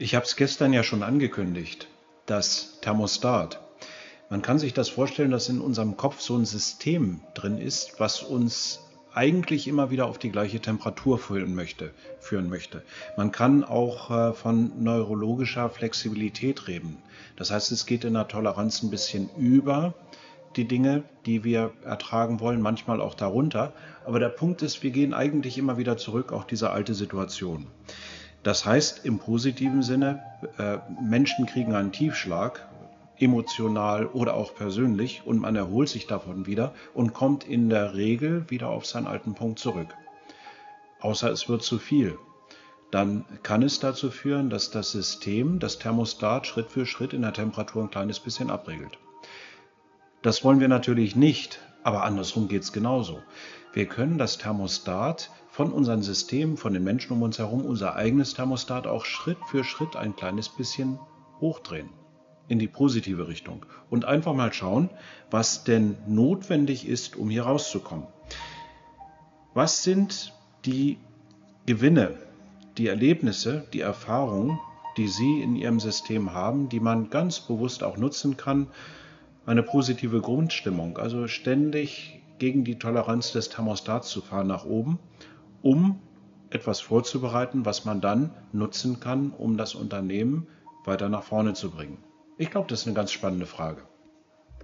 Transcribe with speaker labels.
Speaker 1: Ich habe es gestern ja schon angekündigt, das Thermostat. Man kann sich das vorstellen, dass in unserem Kopf so ein System drin ist, was uns eigentlich immer wieder auf die gleiche Temperatur führen möchte. Führen möchte. Man kann auch äh, von neurologischer Flexibilität reden. Das heißt, es geht in der Toleranz ein bisschen über die Dinge, die wir ertragen wollen, manchmal auch darunter. Aber der Punkt ist, wir gehen eigentlich immer wieder zurück auf diese alte Situation. Das heißt im positiven Sinne, äh, Menschen kriegen einen Tiefschlag, emotional oder auch persönlich, und man erholt sich davon wieder und kommt in der Regel wieder auf seinen alten Punkt zurück. Außer es wird zu viel. Dann kann es dazu führen, dass das System, das Thermostat Schritt für Schritt in der Temperatur ein kleines bisschen abregelt. Das wollen wir natürlich nicht, aber andersrum geht es genauso. Wir können das Thermostat von unseren Systemen, von den Menschen um uns herum, unser eigenes Thermostat auch Schritt für Schritt ein kleines bisschen hochdrehen in die positive Richtung und einfach mal schauen, was denn notwendig ist, um hier rauszukommen. Was sind die Gewinne, die Erlebnisse, die Erfahrungen, die Sie in Ihrem System haben, die man ganz bewusst auch nutzen kann? Eine positive Grundstimmung, also ständig gegen die Toleranz des Thermostats zu fahren nach oben um etwas vorzubereiten, was man dann nutzen kann, um das Unternehmen weiter nach vorne zu bringen? Ich glaube, das ist eine ganz spannende Frage.